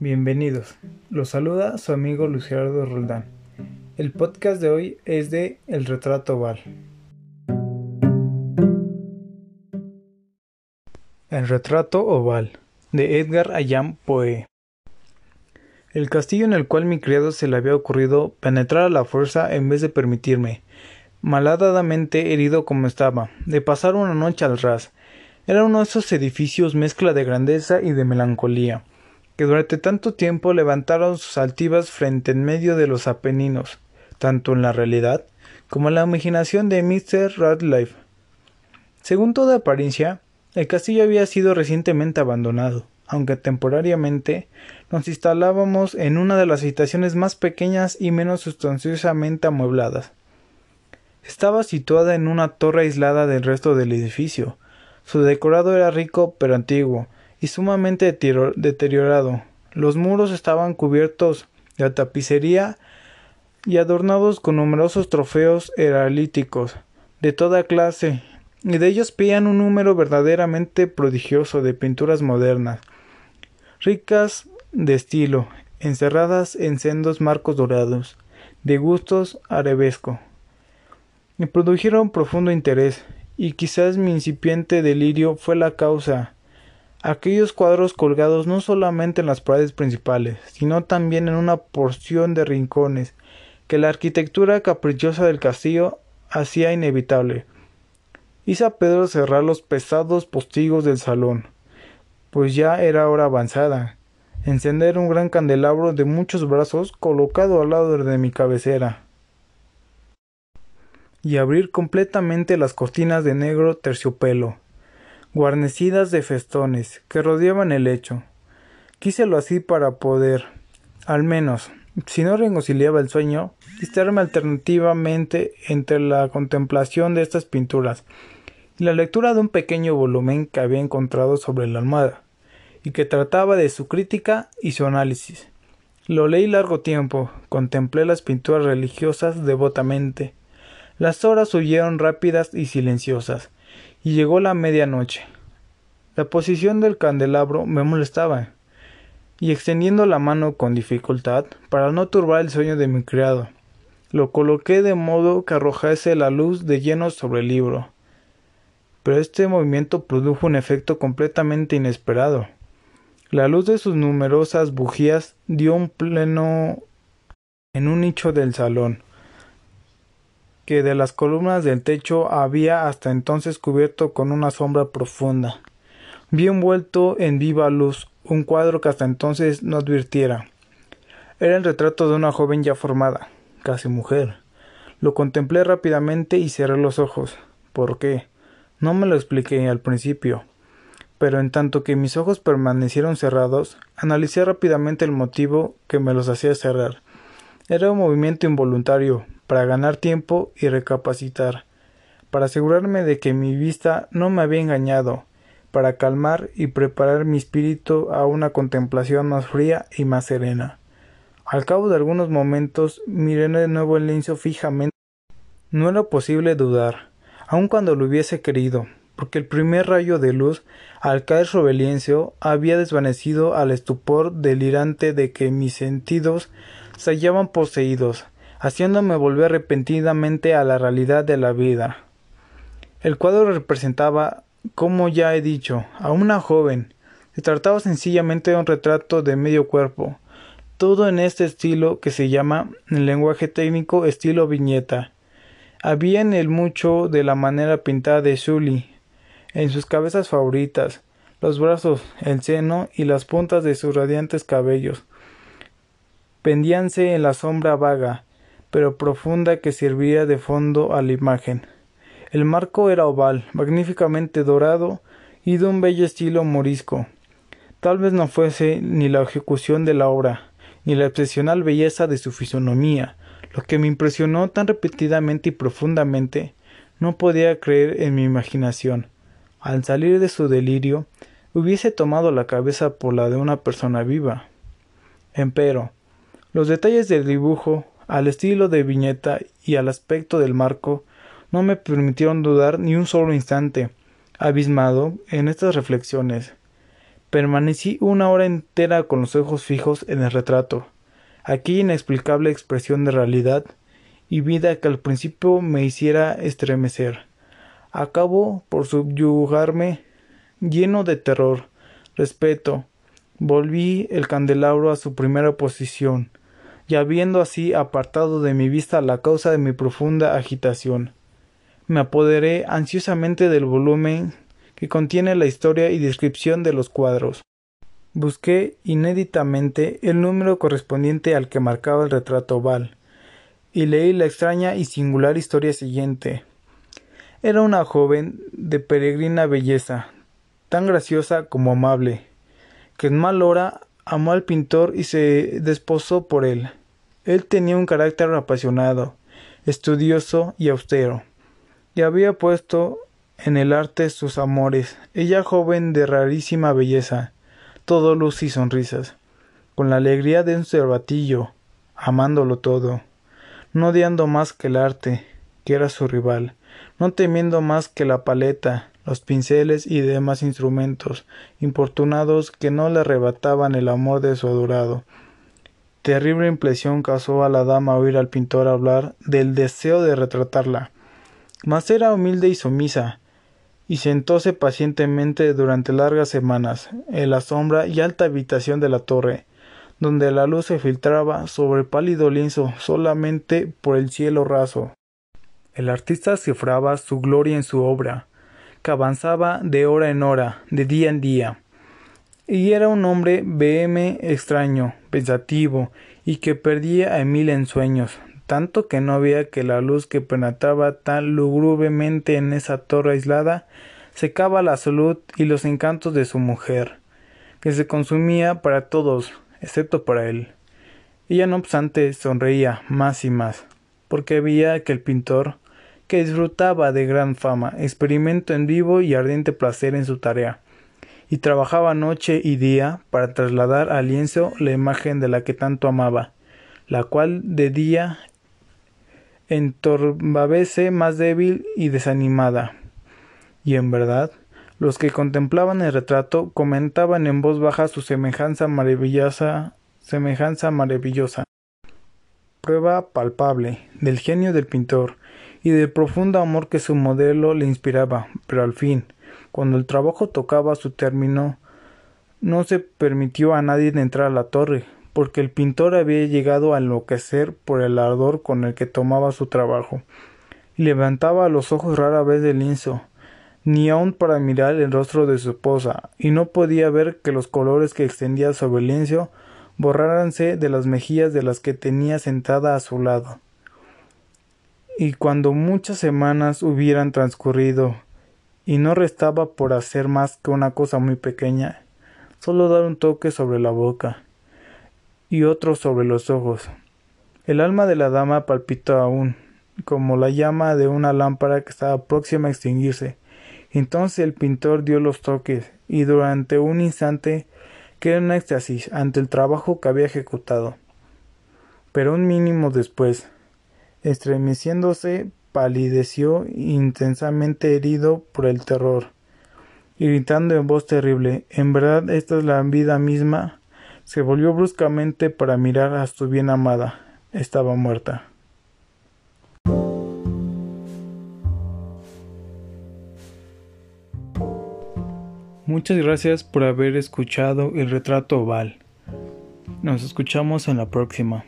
Bienvenidos. Los saluda su amigo Luis Gerardo Roldán. El podcast de hoy es de El retrato oval. El retrato oval de Edgar Allan Poe. El castillo en el cual mi criado se le había ocurrido penetrar a la fuerza en vez de permitirme, malhadadamente herido como estaba, de pasar una noche al ras. Era uno de esos edificios mezcla de grandeza y de melancolía que durante tanto tiempo levantaron sus altivas frente en medio de los Apeninos, tanto en la realidad como en la imaginación de Mr. Radcliffe. Según toda apariencia, el castillo había sido recientemente abandonado, aunque temporariamente nos instalábamos en una de las habitaciones más pequeñas y menos sustanciosamente amuebladas. Estaba situada en una torre aislada del resto del edificio. Su decorado era rico pero antiguo, y sumamente deteriorado. Los muros estaban cubiertos de tapicería y adornados con numerosos trofeos heralíticos de toda clase, y de ellos pillan un número verdaderamente prodigioso de pinturas modernas, ricas de estilo, encerradas en sendos marcos dorados, de gustos arabesco. Me produjeron profundo interés, y quizás mi incipiente delirio fue la causa aquellos cuadros colgados no solamente en las paredes principales, sino también en una porción de rincones que la arquitectura caprichosa del castillo hacía inevitable. Hice a Pedro cerrar los pesados postigos del salón, pues ya era hora avanzada, encender un gran candelabro de muchos brazos colocado al lado de mi cabecera, y abrir completamente las cortinas de negro terciopelo guarnecidas de festones que rodeaban el lecho. Quíselo así para poder, al menos, si no reconciliaba el sueño, distraerme alternativamente entre la contemplación de estas pinturas y la lectura de un pequeño volumen que había encontrado sobre la almohada, y que trataba de su crítica y su análisis. Lo leí largo tiempo, contemplé las pinturas religiosas devotamente. Las horas huyeron rápidas y silenciosas, llegó la medianoche. La posición del candelabro me molestaba, y extendiendo la mano con dificultad, para no turbar el sueño de mi criado, lo coloqué de modo que arrojase la luz de lleno sobre el libro. Pero este movimiento produjo un efecto completamente inesperado. La luz de sus numerosas bujías dio un pleno en un nicho del salón, que de las columnas del techo había hasta entonces cubierto con una sombra profunda. Vi envuelto en viva luz un cuadro que hasta entonces no advirtiera. Era el retrato de una joven ya formada, casi mujer. Lo contemplé rápidamente y cerré los ojos. ¿Por qué? No me lo expliqué al principio. Pero en tanto que mis ojos permanecieron cerrados, analicé rápidamente el motivo que me los hacía cerrar. Era un movimiento involuntario, para ganar tiempo y recapacitar, para asegurarme de que mi vista no me había engañado, para calmar y preparar mi espíritu a una contemplación más fría y más serena. Al cabo de algunos momentos miré de nuevo el lienzo fijamente. No era posible dudar, aun cuando lo hubiese querido, porque el primer rayo de luz, al caer sobre el lienzo, había desvanecido al estupor delirante de que mis sentidos se hallaban poseídos, haciéndome volver repentinamente a la realidad de la vida. El cuadro representaba, como ya he dicho, a una joven. Se trataba sencillamente de un retrato de medio cuerpo, todo en este estilo que se llama, en lenguaje técnico, estilo viñeta. Había en él mucho de la manera pintada de Sully, en sus cabezas favoritas, los brazos, el seno y las puntas de sus radiantes cabellos. Pendíanse en la sombra vaga, pero profunda que servía de fondo a la imagen. El marco era oval, magníficamente dorado y de un bello estilo morisco. Tal vez no fuese ni la ejecución de la obra, ni la excepcional belleza de su fisonomía, lo que me impresionó tan repetidamente y profundamente, no podía creer en mi imaginación. Al salir de su delirio, hubiese tomado la cabeza por la de una persona viva. Empero, los detalles del dibujo, al estilo de viñeta y al aspecto del marco, no me permitieron dudar ni un solo instante, abismado en estas reflexiones. Permanecí una hora entera con los ojos fijos en el retrato. Aquella inexplicable expresión de realidad y vida que al principio me hiciera estremecer. Acabó por subyugarme lleno de terror, respeto. Volví el candelabro a su primera posición, y habiendo así apartado de mi vista la causa de mi profunda agitación, me apoderé ansiosamente del volumen que contiene la historia y descripción de los cuadros. Busqué inéditamente el número correspondiente al que marcaba el retrato oval, y leí la extraña y singular historia siguiente. Era una joven de peregrina belleza, tan graciosa como amable, que en mal hora amó al pintor y se desposó por él. Él tenía un carácter apasionado, estudioso y austero, y había puesto en el arte sus amores, ella joven de rarísima belleza, todo luz y sonrisas, con la alegría de un cervatillo, amándolo todo, no odiando más que el arte, que era su rival, no temiendo más que la paleta, los pinceles y demás instrumentos importunados que no le arrebataban el amor de su adorado. Terrible impresión causó a la dama oír al pintor hablar del deseo de retratarla. Mas era humilde y sumisa, y sentóse pacientemente durante largas semanas en la sombra y alta habitación de la torre, donde la luz se filtraba sobre pálido lienzo solamente por el cielo raso. El artista cifraba su gloria en su obra, que avanzaba de hora en hora, de día en día. Y era un hombre BM extraño, pensativo, y que perdía a Emil en sueños, tanto que no veía que la luz que penetraba tan lugubremente en esa torre aislada secaba la salud y los encantos de su mujer, que se consumía para todos, excepto para él. Ella no obstante sonreía más y más, porque veía que el pintor, que disfrutaba de gran fama, experimento en vivo y ardiente placer en su tarea, y trabajaba noche y día para trasladar al lienzo la imagen de la que tanto amaba, la cual de día entorbavece más débil y desanimada. Y en verdad, los que contemplaban el retrato comentaban en voz baja su semejanza maravillosa, semejanza maravillosa, prueba palpable del genio del pintor y del profundo amor que su modelo le inspiraba, pero al fin, cuando el trabajo tocaba su término, no se permitió a nadie entrar a la torre, porque el pintor había llegado a enloquecer por el ardor con el que tomaba su trabajo, y levantaba los ojos rara vez del lienzo, ni aun para mirar el rostro de su esposa, y no podía ver que los colores que extendía sobre el lienzo borráranse de las mejillas de las que tenía sentada a su lado. Y cuando muchas semanas hubieran transcurrido, y no restaba por hacer más que una cosa muy pequeña, solo dar un toque sobre la boca, y otro sobre los ojos. El alma de la dama palpitó aún, como la llama de una lámpara que estaba próxima a extinguirse. Entonces el pintor dio los toques, y durante un instante quedó en éxtasis ante el trabajo que había ejecutado. Pero un mínimo después, estremeciéndose, palideció intensamente herido por el terror, gritando en voz terrible En verdad esta es la vida misma se volvió bruscamente para mirar a su bien amada. Estaba muerta. Muchas gracias por haber escuchado el retrato oval. Nos escuchamos en la próxima.